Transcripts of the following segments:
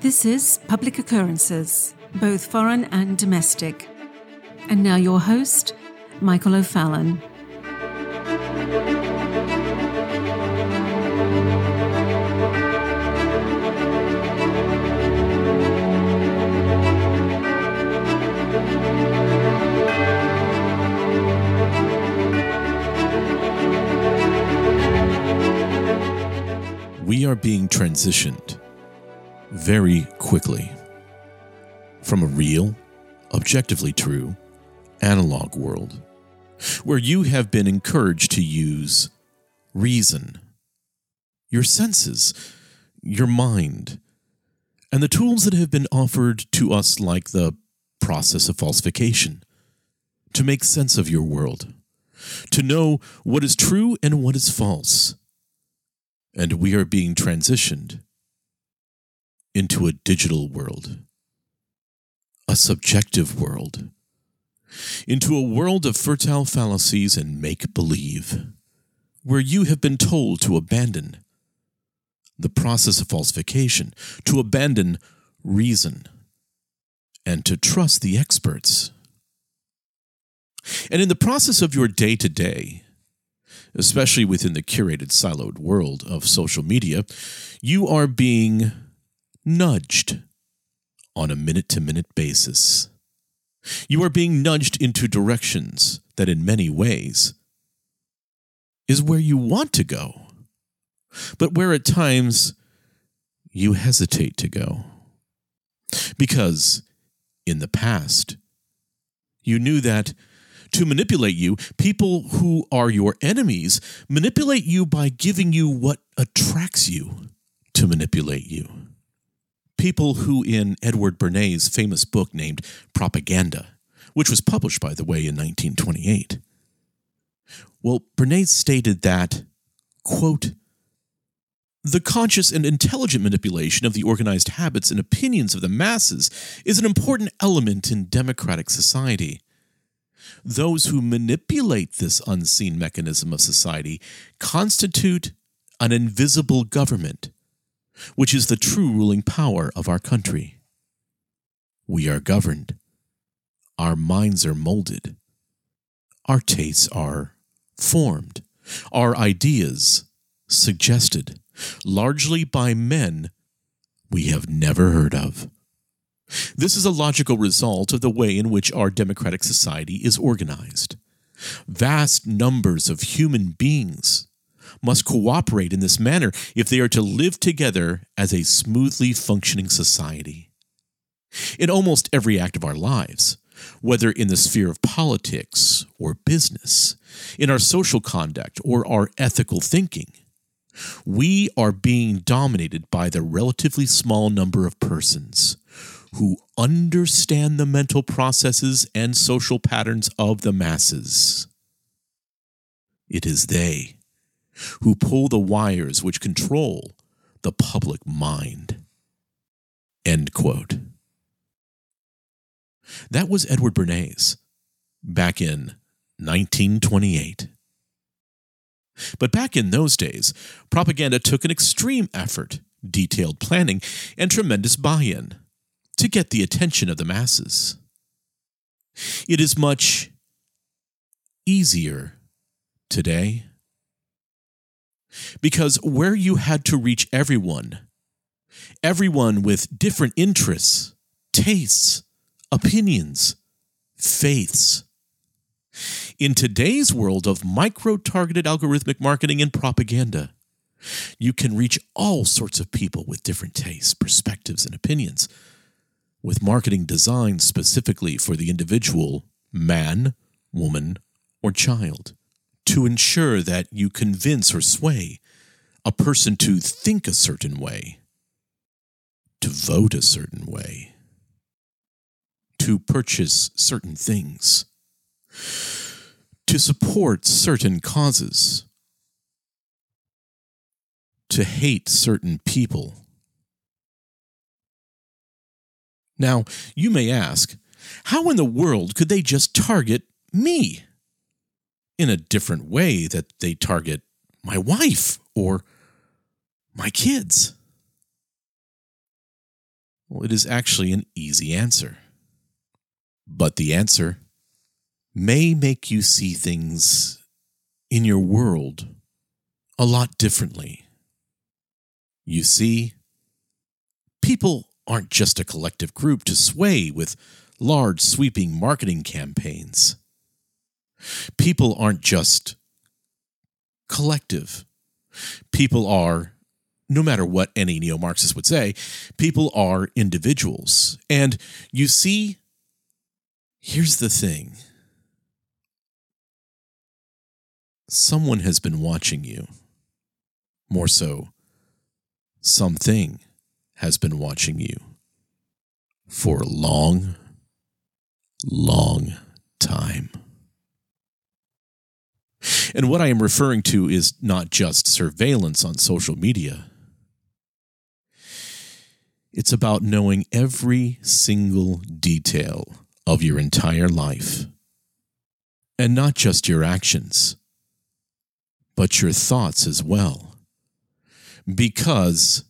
This is Public Occurrences, both foreign and domestic. And now your host, Michael O'Fallon. We are being transitioned very quickly from a real, objectively true, analog world where you have been encouraged to use reason, your senses, your mind, and the tools that have been offered to us, like the process of falsification, to make sense of your world, to know what is true and what is false. And we are being transitioned into a digital world, a subjective world, into a world of fertile fallacies and make believe, where you have been told to abandon the process of falsification, to abandon reason, and to trust the experts. And in the process of your day to day, especially within the curated, siloed world of social media, you are being nudged on a minute to minute basis. You are being nudged into directions that, in many ways, is where you want to go, but where at times you hesitate to go. Because in the past, you knew that to manipulate you, people who are your enemies manipulate you by giving you what attracts you to manipulate you people who, in Edward Bernays' famous book named Propaganda, which was published, by the way, in 1928, well, Bernays stated that, quote, the conscious and intelligent manipulation of the organized habits and opinions of the masses is an important element in democratic society. Those who manipulate this unseen mechanism of society constitute an invisible government which is the true ruling power of our country. We are governed, our minds are molded, our tastes are formed, our ideas suggested, largely by men we have never heard of. This is a logical result of the way in which our democratic society is organized. Vast numbers of human beings must cooperate in this manner if they are to live together as a smoothly functioning society. In almost every act of our lives, whether in the sphere of politics or business, in our social conduct or our ethical thinking, we are being dominated by the relatively small number of persons who understand the mental processes and social patterns of the masses. It is they who pull the wires which control the public mind. End quote. That was Edward Bernays back in 1928. But back in those days, propaganda took an extreme effort, detailed planning, and tremendous buy in to get the attention of the masses. It is much easier today because where you had to reach everyone, everyone with different interests, tastes, opinions, faiths. In today's world of micro targeted algorithmic marketing and propaganda, you can reach all sorts of people with different tastes, perspectives, and opinions, with marketing designed specifically for the individual man, woman, or child to ensure that you convince or sway a person to think a certain way, to vote a certain way, to purchase certain things, to support certain causes, to hate certain people. Now, you may ask, how in the world could they just target me? In a different way that they target my wife or my kids. Well, it is actually an easy answer. But the answer may make you see things in your world a lot differently. You see, people aren't just a collective group to sway with large, sweeping marketing campaigns. People aren't just collective. People are, no matter what any neo Marxist would say, people are individuals. And you see, here's the thing someone has been watching you. More so, something has been watching you for a long, long time. And what I am referring to is not just surveillance on social media. It's about knowing every single detail of your entire life. And not just your actions, but your thoughts as well. Because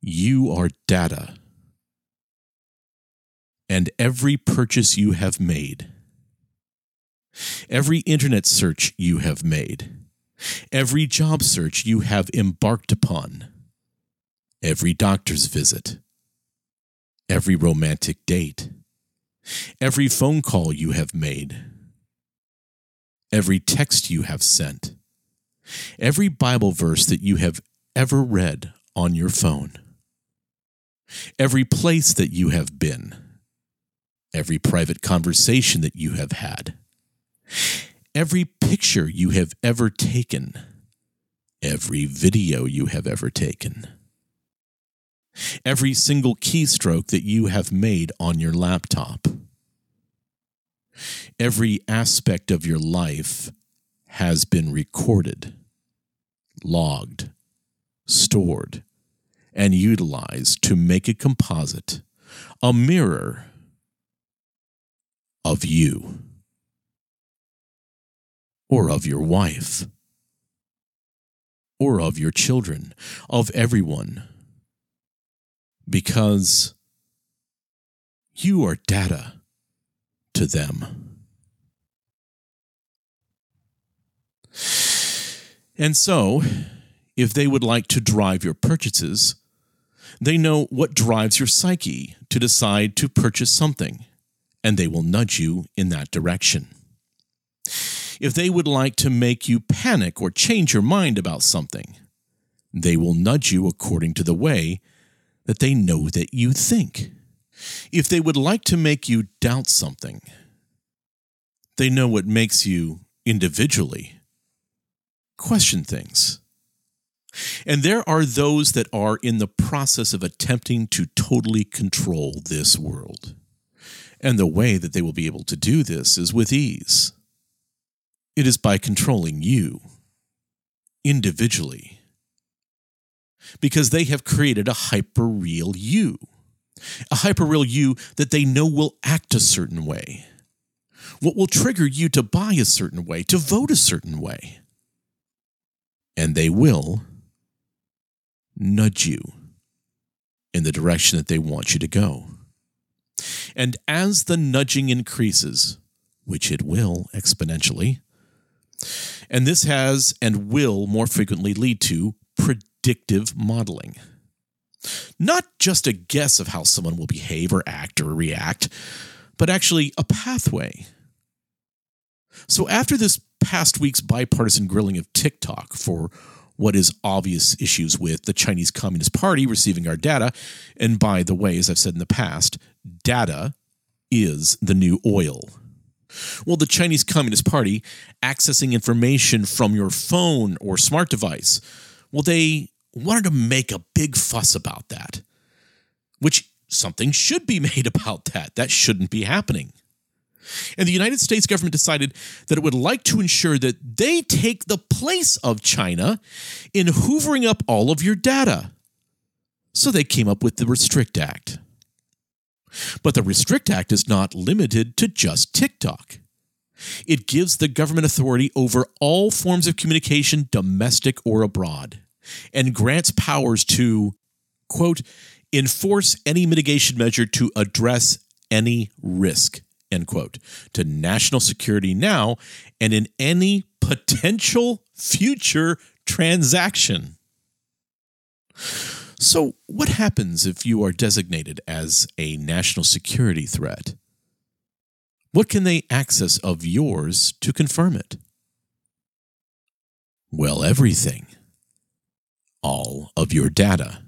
you are data. And every purchase you have made Every internet search you have made, every job search you have embarked upon, every doctor's visit, every romantic date, every phone call you have made, every text you have sent, every Bible verse that you have ever read on your phone, every place that you have been, every private conversation that you have had Every picture you have ever taken, every video you have ever taken, every single keystroke that you have made on your laptop, every aspect of your life has been recorded, logged, stored, and utilized to make a composite, a mirror of you or of your wife, or of your children, of everyone, because you are data to them. And so, if they would like to drive your purchases, they know what drives your psyche to decide to purchase something, and they will nudge you in that direction if they would like to make you panic or change your mind about something. They will nudge you according to the way that they know that you think. If they would like to make you doubt something, they know what makes you individually question things. And there are those that are in the process of attempting to totally control this world. And the way that they will be able to do this is with ease. It is by controlling you individually. Because they have created a hyperreal you, a hyperreal you that they know will act a certain way, what will trigger you to buy a certain way, to vote a certain way. And they will nudge you in the direction that they want you to go. And as the nudging increases, which it will exponentially, and this has and will more frequently lead to predictive modeling. Not just a guess of how someone will behave or act or react, but actually a pathway. So, after this past week's bipartisan grilling of TikTok for what is obvious issues with the Chinese Communist Party receiving our data, and by the way, as I've said in the past, data is the new oil. Well, the Chinese Communist Party accessing information from your phone or smart device. Well, they wanted to make a big fuss about that, which something should be made about that. That shouldn't be happening. And the United States government decided that it would like to ensure that they take the place of China in hoovering up all of your data. So they came up with the Restrict Act. But the Restrict Act is not limited to just TikTok. It gives the government authority over all forms of communication, domestic or abroad, and grants powers to, quote, enforce any mitigation measure to address any risk, end quote, to national security now and in any potential future transaction. So, what happens if you are designated as a national security threat? What can they access of yours to confirm it? Well, everything. All of your data.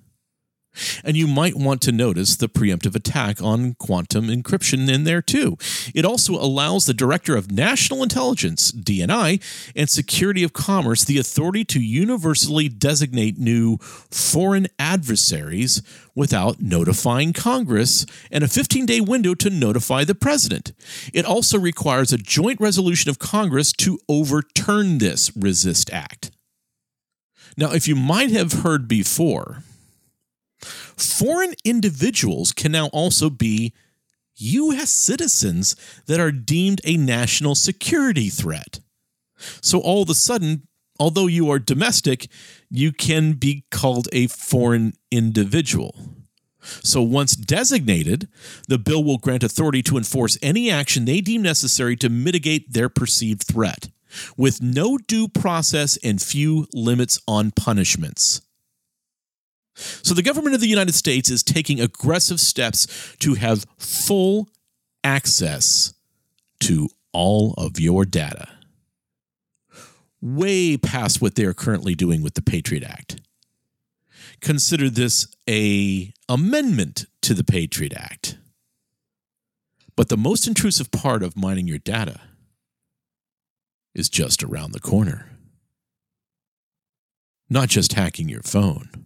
And you might want to notice the preemptive attack on quantum encryption in there too. It also allows the Director of National Intelligence, DNI, and Security of Commerce the authority to universally designate new foreign adversaries without notifying Congress and a 15 day window to notify the President. It also requires a joint resolution of Congress to overturn this Restrict Act. Now, if you might have heard before, Foreign individuals can now also be U.S. citizens that are deemed a national security threat. So all of a sudden, although you are domestic, you can be called a foreign individual. So, once designated, the bill will grant authority to enforce any action they deem necessary to mitigate their perceived threat, with no due process and few limits on punishments. So the government of the United States is taking aggressive steps to have full access to all of your data. Way past what they are currently doing with the Patriot Act. Consider this a amendment to the Patriot Act. But the most intrusive part of mining your data is just around the corner. Not just hacking your phone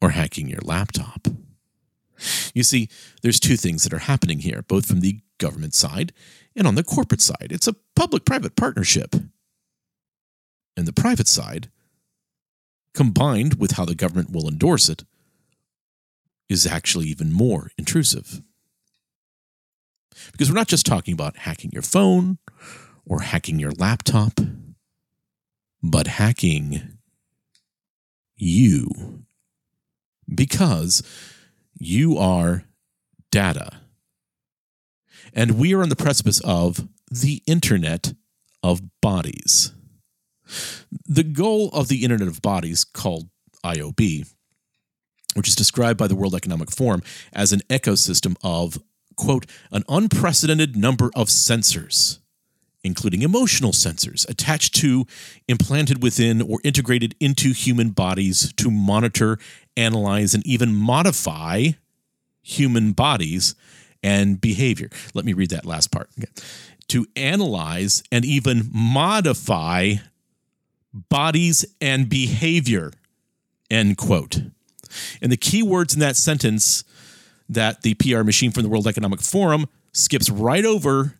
or hacking your laptop. You see, there's two things that are happening here, both from the government side and on the corporate side. It's a public private partnership. And the private side, combined with how the government will endorse it, is actually even more intrusive. Because we're not just talking about hacking your phone or hacking your laptop, but hacking you because you are data. And we are on the precipice of the Internet of Bodies. The goal of the Internet of Bodies, called IOB, which is described by the World Economic Forum as an ecosystem of, quote, an unprecedented number of sensors including emotional sensors attached to, implanted within, or integrated into human bodies to monitor, analyze, and even modify human bodies and behavior. Let me read that last part. Okay. To analyze and even modify bodies and behavior. End quote. And the key words in that sentence that the PR machine from the World Economic Forum skips right over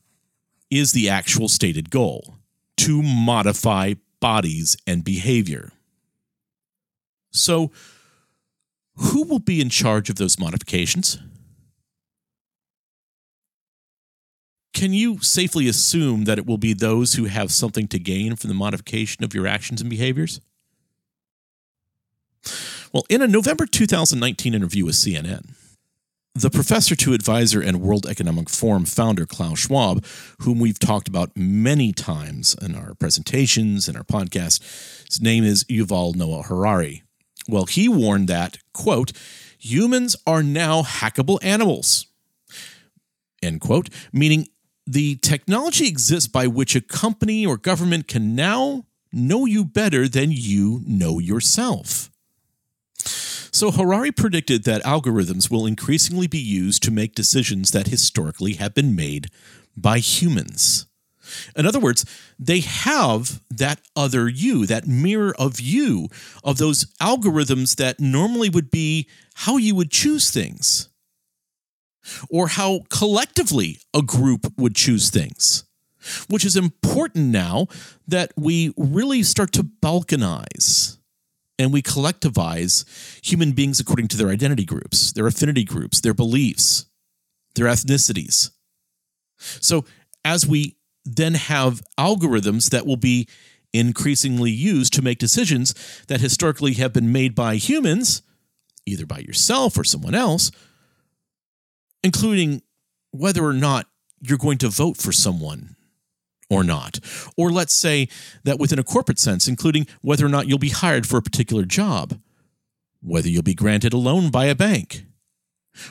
is the actual stated goal to modify bodies and behavior. So, who will be in charge of those modifications? Can you safely assume that it will be those who have something to gain from the modification of your actions and behaviors? Well, in a November 2019 interview with CNN, the professor to advisor and World Economic Forum founder Klaus Schwab, whom we've talked about many times in our presentations and our podcast, his name is Yuval Noah Harari. Well, he warned that, quote, humans are now hackable animals, end quote, meaning the technology exists by which a company or government can now know you better than you know yourself. So Harari predicted that algorithms will increasingly be used to make decisions that historically have been made by humans. In other words, they have that other you, that mirror of you, of those algorithms that normally would be how you would choose things, or how collectively a group would choose things, which is important now that we really start to balkanize and we collectivize human beings according to their identity groups, their affinity groups, their beliefs, their ethnicities. So, as we then have algorithms that will be increasingly used to make decisions that historically have been made by humans, either by yourself or someone else, including whether or not you're going to vote for someone or not. Or let's say that within a corporate sense, including whether or not you'll be hired for a particular job, whether you'll be granted a loan by a bank,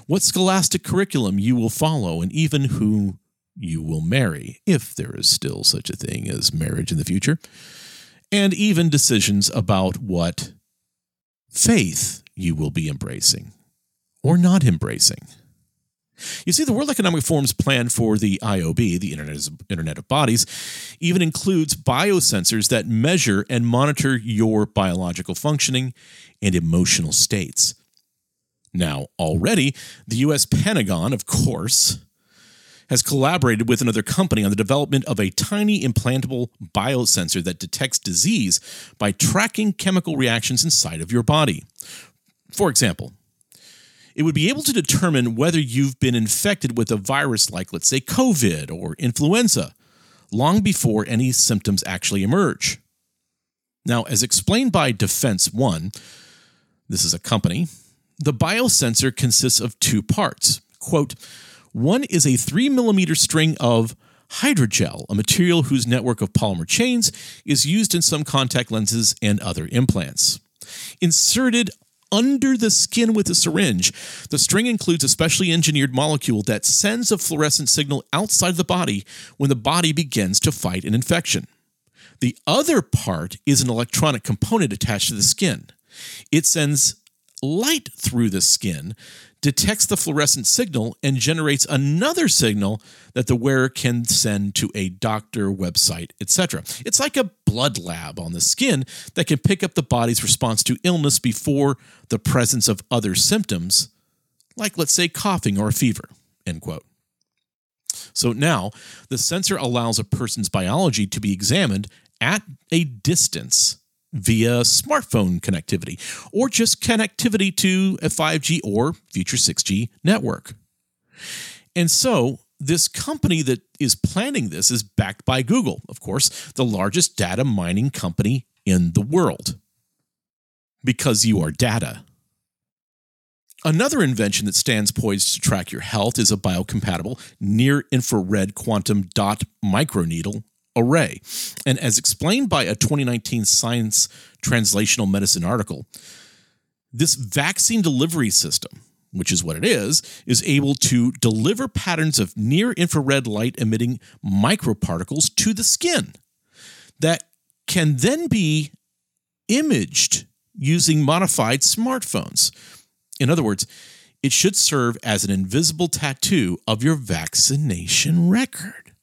what scholastic curriculum you will follow, and even who you will marry, if there is still such a thing as marriage in the future, and even decisions about what faith you will be embracing or not embracing. You see, the World Economic Forum's plan for the IOB, the Internet, Internet of Bodies, even includes biosensors that measure and monitor your biological functioning and emotional states. Now, already, the US Pentagon, of course, has collaborated with another company on the development of a tiny implantable biosensor that detects disease by tracking chemical reactions inside of your body. For example, it would be able to determine whether you've been infected with a virus like, let's say, COVID or influenza, long before any symptoms actually emerge. Now, as explained by Defense One, this is a company, the biosensor consists of two parts. Quote, one is a three millimeter string of hydrogel, a material whose network of polymer chains is used in some contact lenses and other implants. Inserted under the skin with a syringe. The string includes a specially engineered molecule that sends a fluorescent signal outside the body when the body begins to fight an infection. The other part is an electronic component attached to the skin. It sends light through the skin detects the fluorescent signal and generates another signal that the wearer can send to a doctor, website, etc. It's like a blood lab on the skin that can pick up the body's response to illness before the presence of other symptoms, like let's say coughing or fever. End quote. So now the sensor allows a person's biology to be examined at a distance via smartphone connectivity or just connectivity to a 5G or future 6G network. And so, this company that is planning this is backed by Google, of course, the largest data mining company in the world. Because you are data. Another invention that stands poised to track your health is a biocompatible near infrared quantum dot microneedle array. And as explained by a 2019 Science Translational Medicine article, this vaccine delivery system, which is what it is, is able to deliver patterns of near infrared light emitting microparticles to the skin that can then be imaged using modified smartphones. In other words, it should serve as an invisible tattoo of your vaccination record.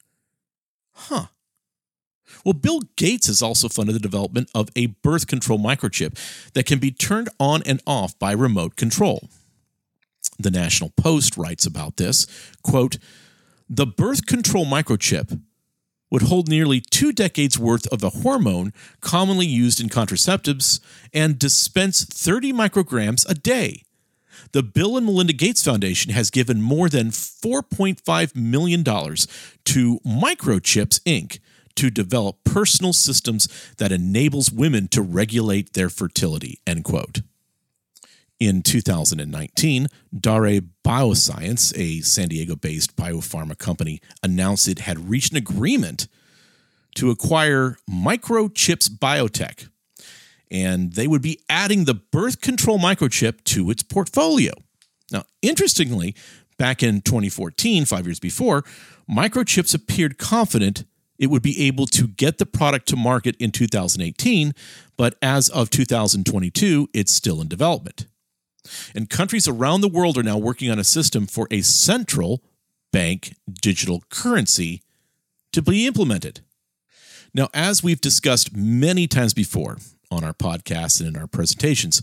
Huh. Well, Bill Gates has also funded the development of a birth control microchip that can be turned on and off by remote control. The National Post writes about this quote, The birth control microchip would hold nearly two decades worth of the hormone commonly used in contraceptives and dispense 30 micrograms a day. The Bill and Melinda Gates Foundation has given more than $4.5 million to Microchips Inc., to develop personal systems that enables women to regulate their fertility, end quote. In 2019, Daré Bioscience, a San Diego based biopharma company, announced it had reached an agreement to acquire Microchips Biotech, and they would be adding the birth control microchip to its portfolio. Now, interestingly, back in 2014, five years before, Microchips appeared confident it would be able to get the product to market in 2018, but as of 2022, it's still in development. And countries around the world are now working on a system for a central bank digital currency to be implemented. Now, as we've discussed many times before on our podcast and in our presentations,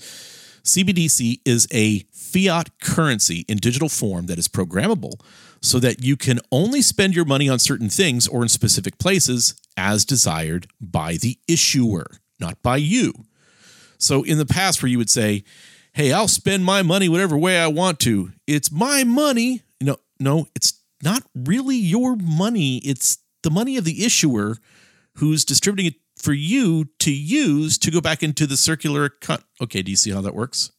CBDC is a fiat currency in digital form that is programmable so that you can only spend your money on certain things or in specific places as desired by the issuer, not by you. So in the past, where you would say, Hey, I'll spend my money whatever way I want to, it's my money. No, no, it's not really your money. It's the money of the issuer who's distributing it for you to use to go back into the circular cut. Okay, do you see how that works?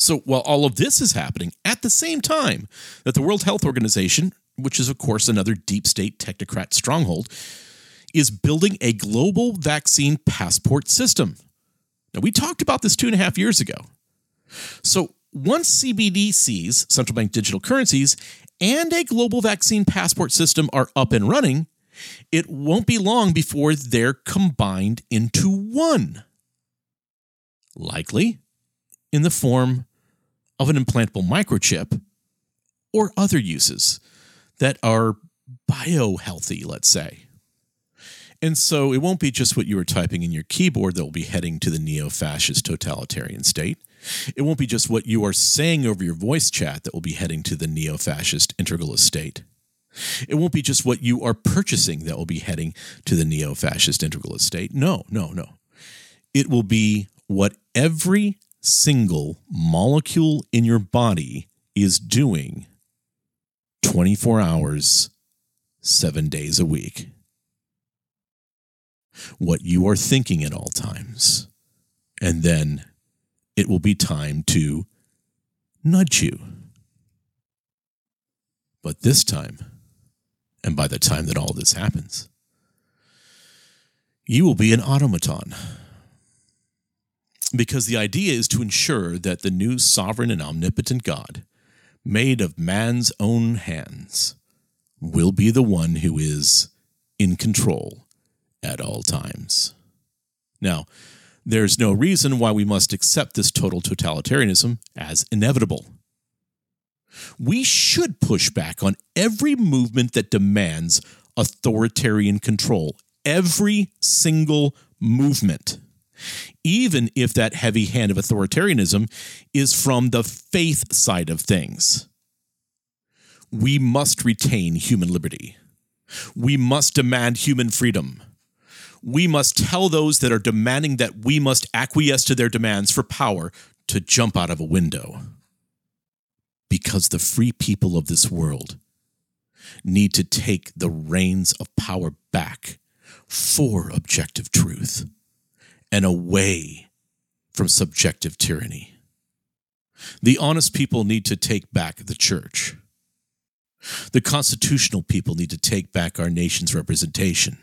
So while all of this is happening at the same time that the World Health Organization, which is, of course, another deep state technocrat stronghold, is building a global vaccine passport system. Now, we talked about this two and a half years ago. So once CBDCs, central bank digital currencies, and a global vaccine passport system are up and running, it won't be long before they're combined into one. Likely in the form of an implantable microchip or other uses that are bio healthy, let's say. And so it won't be just what you were typing in your keyboard that will be heading to the neo fascist totalitarian state. It won't be just what you are saying over your voice chat that will be heading to the neo fascist integralist state. It won't be just what you are purchasing that will be heading to the neo fascist integralist state. No, no, no. It will be what every single molecule in your body is doing 24 hours, seven days a week what you are thinking at all times. And then it will be time to nudge you. But this time, and by the time that all this happens, you will be an automaton. Because the idea is to ensure that the new sovereign and omnipotent God, made of man's own hands, will be the one who is in control at all times. Now, there's no reason why we must accept this total totalitarianism as inevitable. We should push back on every movement that demands authoritarian control, every single movement, even if that heavy hand of authoritarianism is from the faith side of things. We must retain human liberty. We must demand human freedom we must tell those that are demanding that we must acquiesce to their demands for power to jump out of a window. Because the free people of this world need to take the reins of power back for objective truth and away from subjective tyranny. The honest people need to take back the church. The constitutional people need to take back our nation's representation.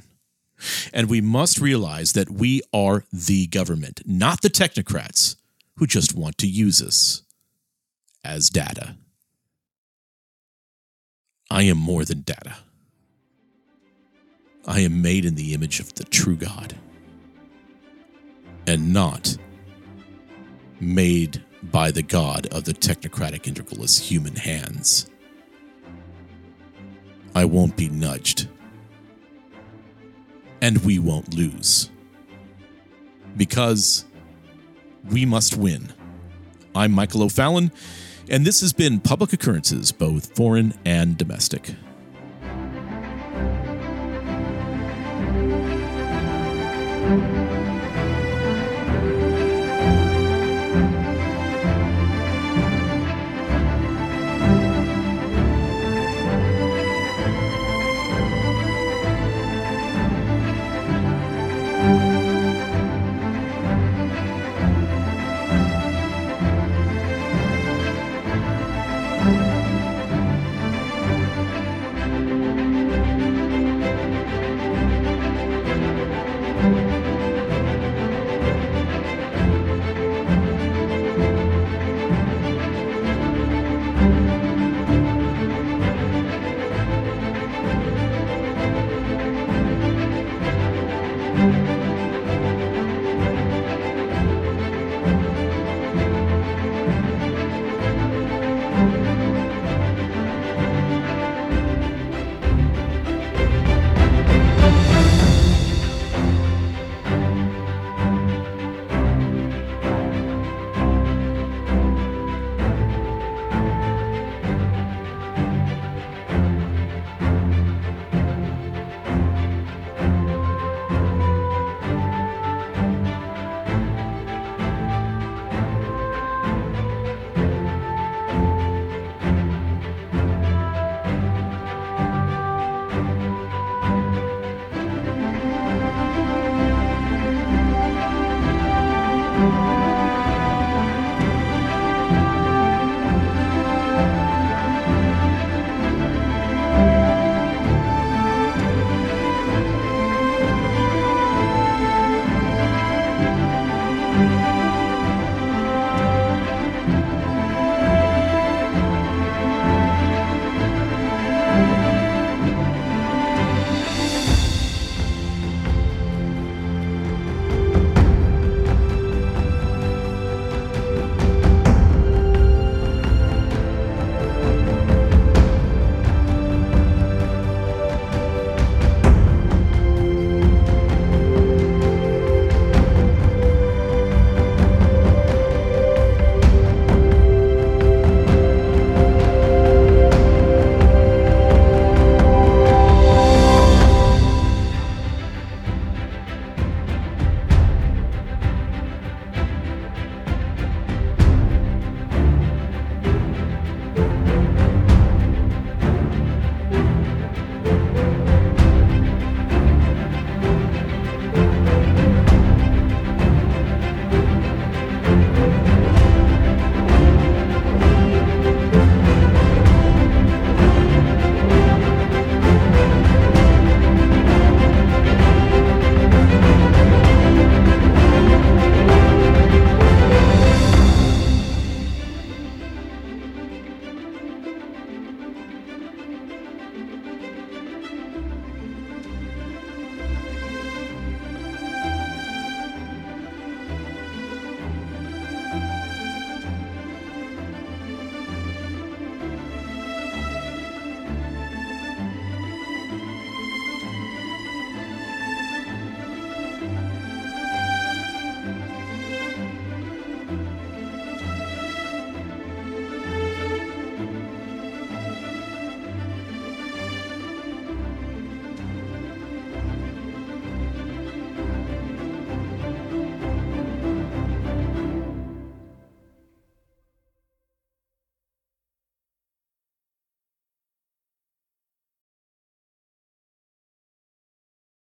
And we must realize that we are the government, not the technocrats who just want to use us as data. I am more than data. I am made in the image of the true God and not made by the God of the technocratic integralist human hands. I won't be nudged and we won't lose. Because we must win. I'm Michael O'Fallon, and this has been Public Occurrences, both foreign and domestic.